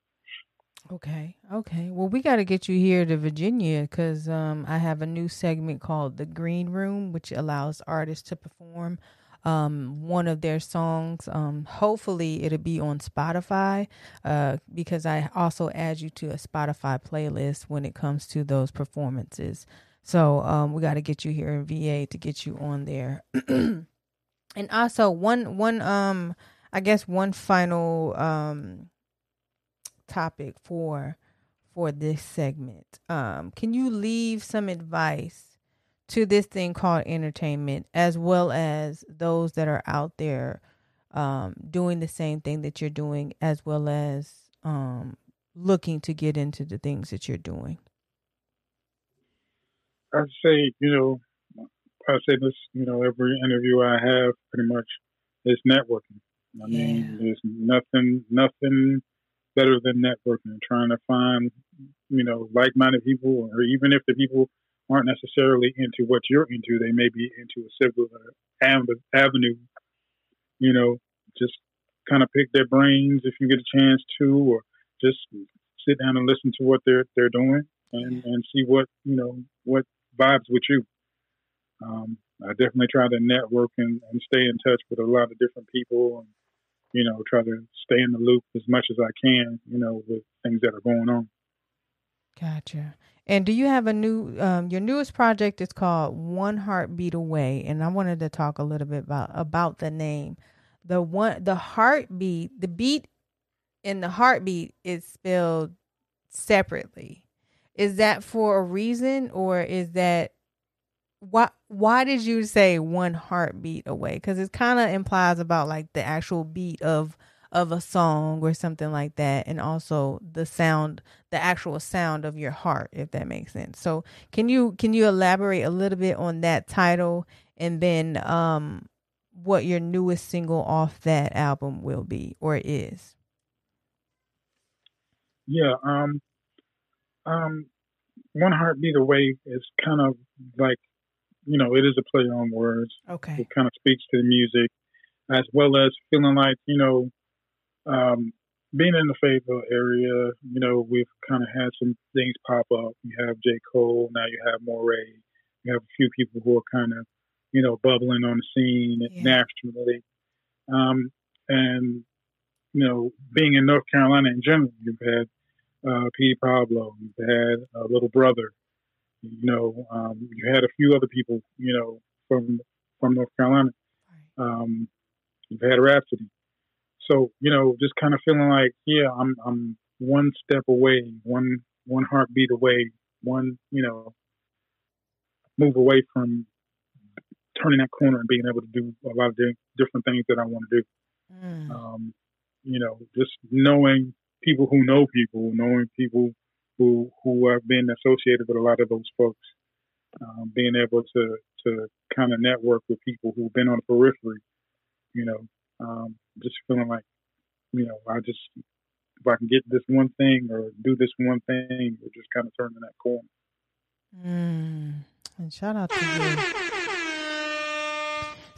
Okay, okay. Well, we got to get you here to Virginia because um, I have a new segment called the Green Room, which allows artists to perform um, one of their songs. Um, hopefully, it'll be on Spotify uh, because I also add you to a Spotify playlist when it comes to those performances. So um, we got to get you here in VA to get you on there. and also one one um I guess one final um topic for for this segment. Um, can you leave some advice to this thing called entertainment, as well as those that are out there um, doing the same thing that you're doing, as well as um, looking to get into the things that you're doing? I'd say, you know, I say this, you know, every interview I have pretty much is networking. I yeah. mean, there's nothing, nothing better than networking, and trying to find, you know, like-minded people, or even if the people aren't necessarily into what you're into. They may be into a similar avenue. You know, just kind of pick their brains if you get a chance to, or just sit down and listen to what they're they're doing and and see what you know what vibes with you. Um, I definitely try to network and, and stay in touch with a lot of different people and you know try to stay in the loop as much as I can. You know, with things that are going on. Gotcha. And do you have a new um, your newest project is called One Heartbeat Away and I wanted to talk a little bit about about the name. The one the heartbeat, the beat in the heartbeat is spelled separately. Is that for a reason or is that why why did you say one heartbeat away? Cuz it kind of implies about like the actual beat of of a song or something like that and also the sound the actual sound of your heart if that makes sense so can you can you elaborate a little bit on that title and then um what your newest single off that album will be or is yeah um um one heartbeat away is kind of like you know it is a play on words okay it kind of speaks to the music as well as feeling like you know um, being in the Fayetteville area, you know, we've kind of had some things pop up. You have J. Cole, now you have Morray. You have a few people who are kind of, you know, bubbling on the scene yeah. nationally. Um, and, you know, being in North Carolina in general, you've had uh, Petey Pablo, you've had a Little Brother, you know, um, you had a few other people, you know, from from North Carolina. Um, you've had Rapsody, so you know, just kind of feeling like, yeah, I'm I'm one step away, one one heartbeat away, one you know, move away from turning that corner and being able to do a lot of different things that I want to do. Mm. Um, you know, just knowing people who know people, knowing people who who have been associated with a lot of those folks, um, being able to to kind of network with people who've been on the periphery, you know, um, just feeling like, you know, I just if I can get this one thing or do this one thing, we're just kind of turning that corner. Mm. And shout out to you.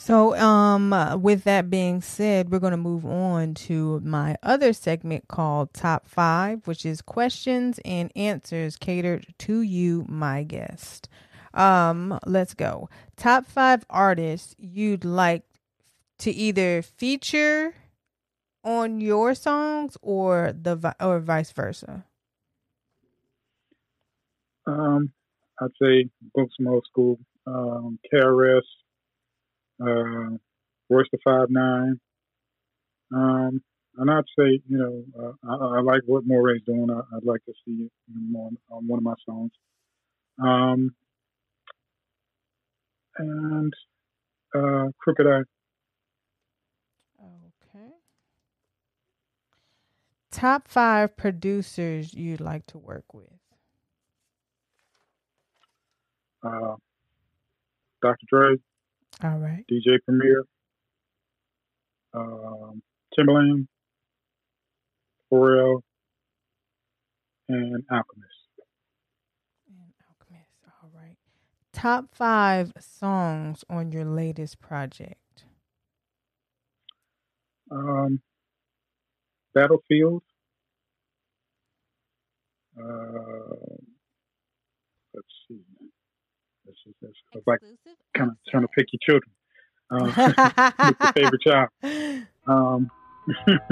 So, um, with that being said, we're going to move on to my other segment called Top Five, which is questions and answers catered to you, my guest. Um, let's go. Top five artists you'd like to either feature on your songs or the or vice versa. Um, I'd say books from old school. Um, KRS, uh, Royce the Five Nine. Um, and I'd say, you know, uh, I, I, like what Morray's doing. I, would like to see it on, on one of my songs. Um, and uh, Crooked I. Okay. Top five producers you'd like to work with. Uh, Dr. Dre. All right. DJ Premier. Um, Timbaland. Pharrell. And Alchemist. And Alchemist. All right. Top five songs on your latest project. Um, Battlefield. Uh, let's see. This is, this like kind of trying to pick your children. Uh, your favorite child. Um,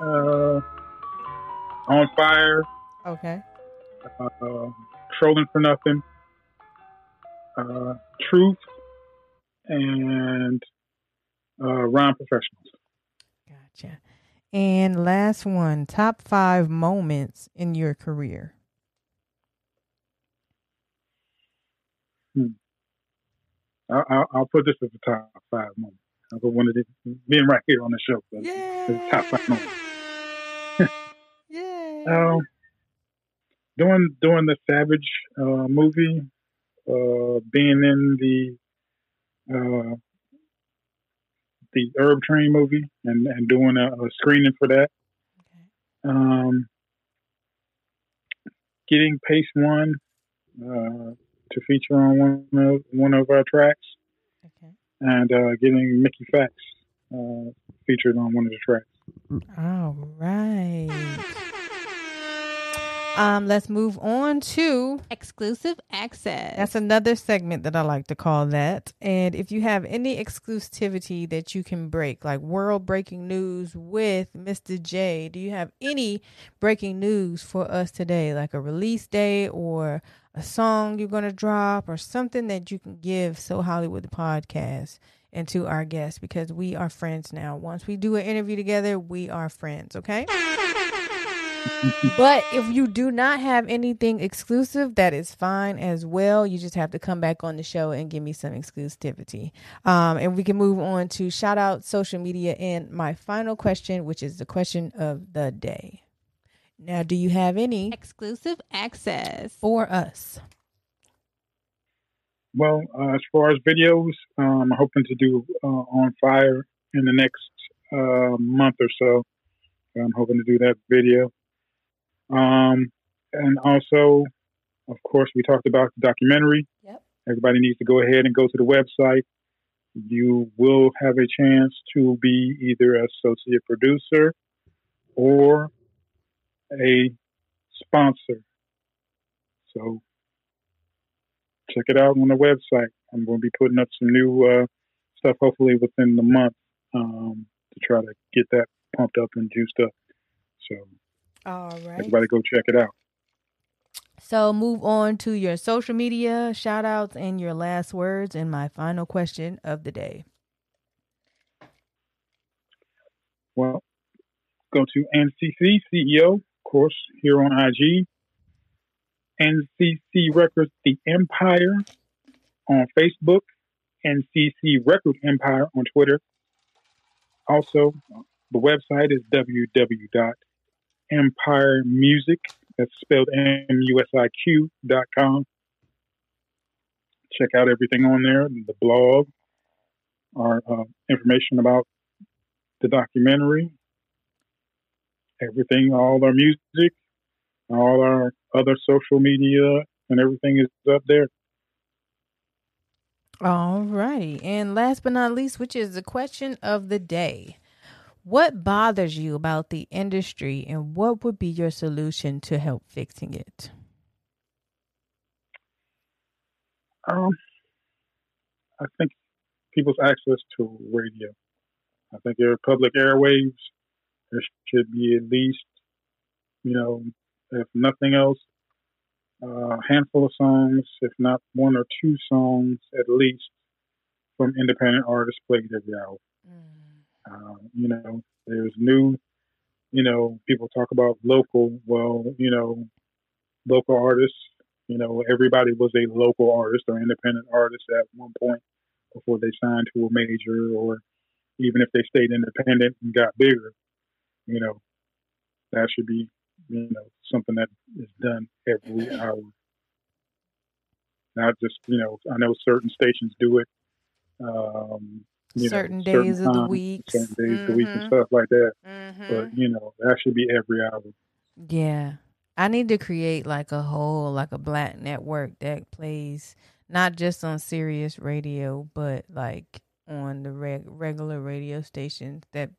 uh, on fire. Okay. Uh, trolling for nothing. Uh, truth and uh, Rhyme Professionals. Gotcha. And last one, top five moments in your career. Hmm. I'll, I'll, put this as the top five moments. I'll put one of these being right here on the show. Yeah. Top five moments. yeah. Um, doing doing the Savage uh, movie, uh, being in the uh, the Herb Train movie and, and doing a, a screening for that. Okay. Um, getting Pace Won uh, to feature on one of one of our tracks, okay. and uh, getting Mickey Factz uh, featured on one of the tracks. All right. Um, let's move on to exclusive access. That's another segment that I like to call that. And if you have any exclusivity that you can break, like world breaking news with Mr. J, do you have any breaking news for us today, like a release date or a song you're going to drop or something that you can give So Hollywood the podcast? and to our guests because we are friends now. Once we do an interview together, we are friends, okay? But if you do not have anything exclusive, that is fine as well. You just have to come back on the show and give me some exclusivity. Um, and we can move on to shout out social media and my final question, which is the question of the day. Now, do you have any exclusive access for us? Well, uh, as far as videos, um, I'm hoping to do uh, on fire in the next uh, month or so. I'm hoping to do that video. Um, and also, of course, we talked about the documentary. Yep. Everybody needs to go ahead and go to the website. You will have a chance to be either associate producer or a sponsor. So check it out on the website. I'm going to be putting up some new uh, stuff hopefully within the month um, to try to get that pumped up and juiced up. So all right. Everybody go check it out. So move on to your social media shout outs and your last words and my final question of the day. Well, go to NCC CEO, of course, here on IG. NCC Records The Empire on Facebook. NCC Record Empire on Twitter. Also, the website is www Empire Music. That's spelled M-U-S-I-Q dot com. Check out everything on there, the blog, our uh, information about the documentary, everything, all our music, all our other social media, and everything is up there. All righty. And last but not least, which is the question of the day. What bothers you about the industry and what would be your solution to help fixing it? Um, I think people's access to radio. I think there are public airwaves. There should be at least, you know, if nothing else, a handful of songs, if not one or two songs at least, from independent artists played every hour. Mm. Uh, you know, there's new, you know, people talk about local. Well, you know, local artists, you know, everybody was a local artist or independent artist at one point before they signed to a major or even if they stayed independent and got bigger, you know, that should be, you know, something that is done every hour. Not just, you know, I know certain stations do it. Um, certain know, days certain of the week, certain days mm-hmm. of the week, and mm-hmm. stuff like that. Mm-hmm. But you know, that should be every hour. Yeah, I need to create like a whole, like a black network that plays not just on Sirius Radio, but like on the reg- regular radio stations that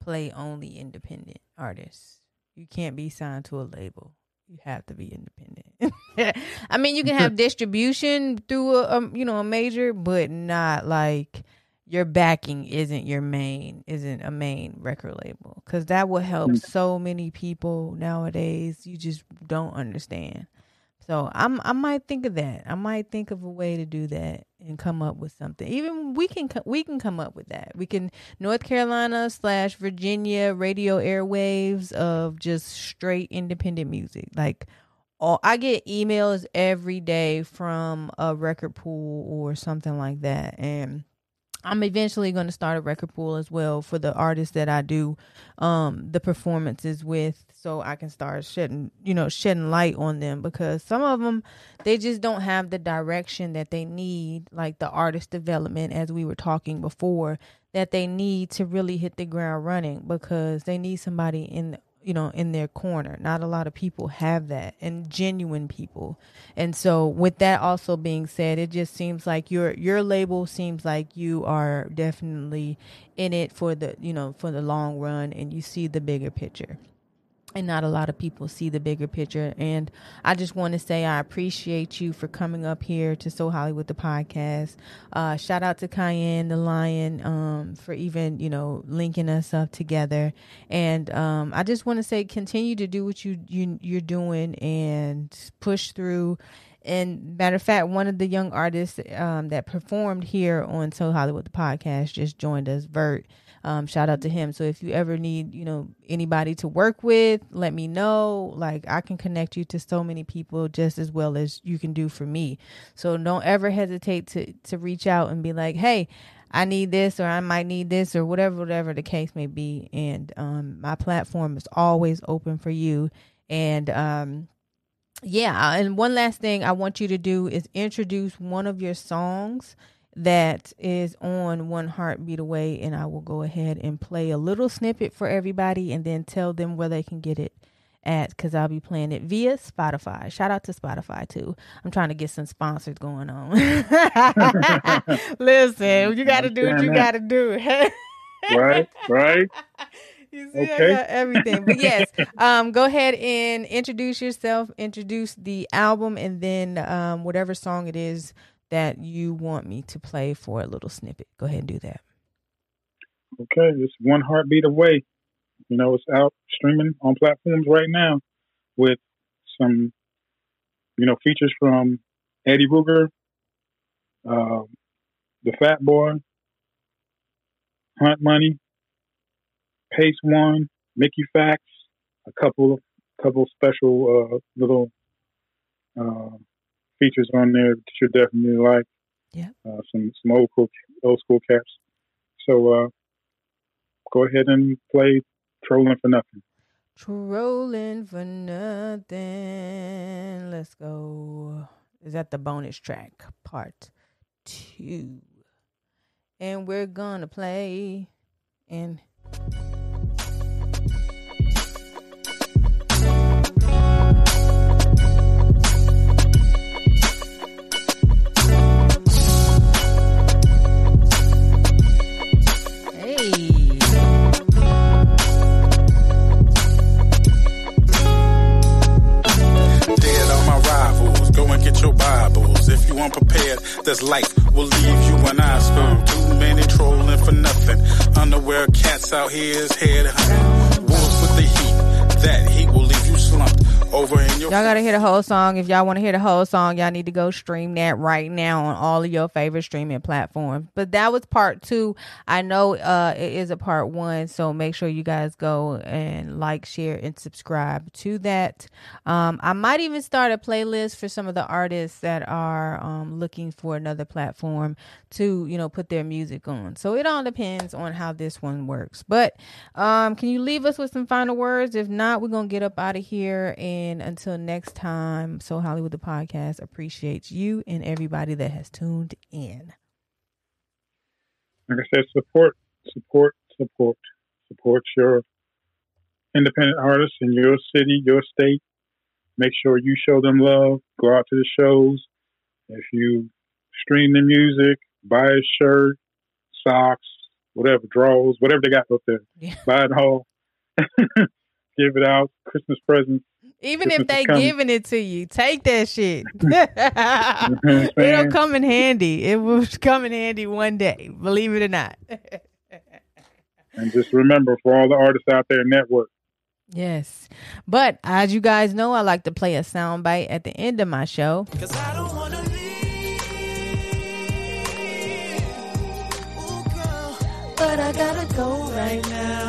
play only independent artists. You can't be signed to a label. You have to be independent. I mean, you can have distribution through a, a, you know a major, but not like your backing isn't your main isn't a main record label because that will help mm. so many people nowadays. You just don't understand. So I'm I might think of that. I might think of a way to do that and come up with something. Even we can we can come up with that. We can North Carolina slash Virginia radio airwaves of just straight independent music. Like all I get emails every day from a record pool or something like that, and I'm eventually going to start a record pool as well for the artists that I do um, the performances with, so I can start shedding, you know, shedding light on them because some of them they just don't have the direction that they need, like the artist development, as we were talking before, that they need to really hit the ground running because they need somebody in you know in their corner. Not a lot of people have that and genuine people. And so with that also being said it just seems like your your label seems like you are definitely in it for the you know for the long run and you see the bigger picture and not a lot of people see the bigger picture. And I just want to say I appreciate you for coming up here to So Hollywood the podcast. Uh, shout out to Cayenne the Lion um, for even you know linking us up together. And um, I just want to say continue to do what you, you you're doing and push through. And matter of fact, one of the young artists um, that performed here on So Hollywood the podcast just joined us, Vert. Um, shout out to him. So if you ever need, you know, anybody to work with, let me know. Like I can connect you to so many people just as well as you can do for me. So don't ever hesitate to to reach out and be like, hey. I need this or I might need this or whatever whatever the case may be and um, my platform is always open for you and um, yeah and one last thing I want you to do is introduce one of your songs that is on One Heartbeat Away, and I will go ahead and play a little snippet for everybody and then tell them where they can get it at because I'll be playing it via Spotify. Shout out to Spotify too. I'm trying to get some sponsors going on. Listen, you got to do what you got to do. right, right. You see, okay. I got everything. But yes, um, go ahead and introduce yourself, introduce the album, and then um, whatever song it is that you want me to play for a little snippet. Go ahead and do that. Okay, it's one heartbeat away. You know, it's out streaming on platforms right now with some, you know, features from Eddie Ruger, uh, the Fat Boy, Hunt Money, Pace Won, Mickey Factz, a couple couple special uh, little uh, features on there that you definitely like. Yeah. Uh, some some old cool old school caps. So uh, go ahead and play "Trolling for Nothing." Trolling for nothing. Let's go. Is that the bonus track part two? And we're gonna play and. your Bibles if you unprepared. This life will leave you in eye school. Too many trolling for nothing. Underwear cats out here is head hunting. Wolves with the heat, that heat will leave over in your Y'all gotta hear the whole song. If y'all want to hear the whole song, y'all need to go stream that right now on all of your favorite streaming platforms. But that was part two. I know uh it is a part one, so make sure you guys go and like, share, and subscribe to that. Um, I might even start a playlist for some of the artists that are um looking for another platform to you know put their music on. So it all depends on how this one works. But um, can you leave us with some final words? If not, we're gonna get up out of here. And until next time, So Hollywood the podcast appreciates you and everybody that has tuned in. like I said, support, support, support, support your independent artists in your city, your state. Make sure you show them love. Go out to the shows. If you stream the music, buy a shirt, socks, whatever, drawers, whatever they got up there. Yeah. Buy it all. Give it out. Christmas presents. Even if they giving it to you, take that shit. You know what I'm It'll come in handy. It will come in handy one day. Believe it or not. And just remember, for all the artists out there, network. Yes. But as you guys know, I like to play a sound bite at the end of my show. Cause I don't wanna leave. Ooh, girl, but I gotta go right now.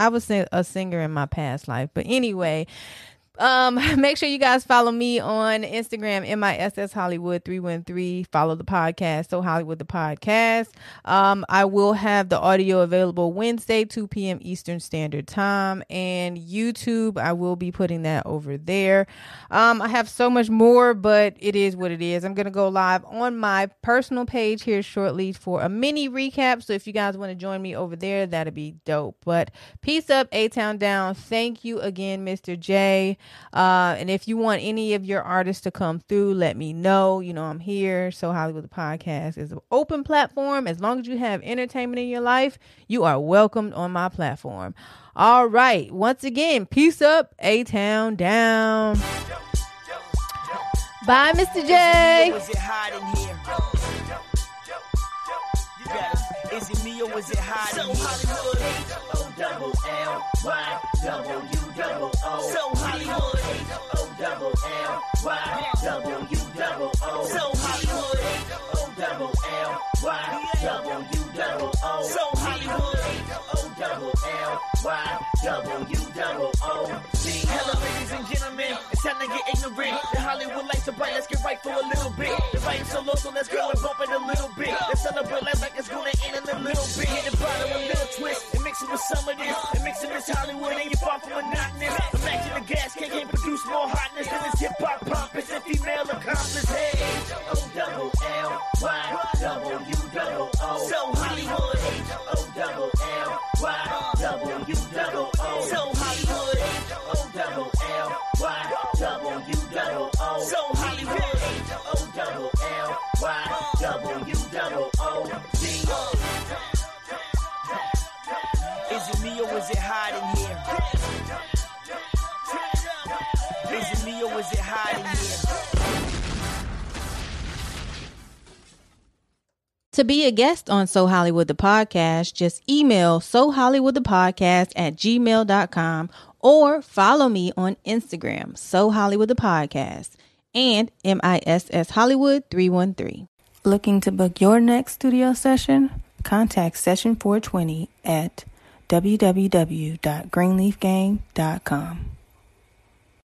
I was a singer in my past life. But anyway, um, make sure you guys follow me on Instagram, MISS Hollywood 313. Follow the podcast, So Hollywood the Podcast. Um, I will have the audio available Wednesday, 2 p.m. Eastern Standard Time. And YouTube, I will be putting that over there. Um, I have so much more, but it is what it is. I'm going to go live on my personal page here shortly for a mini recap. So if you guys want to join me over there, that'd be dope. But peace up, A Town Down. Thank you again, Mr. J. Uh, and if you want any of your artists to come through, let me know. You know, I'm here. So Hollywood the Podcast is an open platform. As long as you have entertainment in your life, you are welcomed on my platform. All right. Once again, peace up, A Town Down. Bye, Mr. J. Was it hot in here? You got it. Is it me or was it hot in here? Double L Y W double O. So Hollywood. O double L Y W double O. So Hollywood. O double L Y double. So Hollywood. O double Y. Hello, ladies and gentlemen. It's time to get ignorant. The Hollywood lights are bright. Let's get right for a little bit. The vibe's so low, so let's go and bump it a little bit. Let's celebrate life like it's gonna end in a little bit. Hit the bottom, a little twist, and mix it with some of this. And mix it with Hollywood, and you're far from monotonous. Imagine the gas can can't produce more hotness than this hip hop pompous and female accomplice. Hey, O double. So Hollywood, O double L Y W double O. So Hollywood, O double L Y W double O. So Hollywood, O double L Y W double O. To be a guest on So Hollywood the Podcast, just email So Hollywood the Podcast at gmail.com or follow me on Instagram, So Hollywood the Podcast, and MISS Hollywood 313. Looking to book your next studio session? Contact Session 420 at www.greenleafgang.com.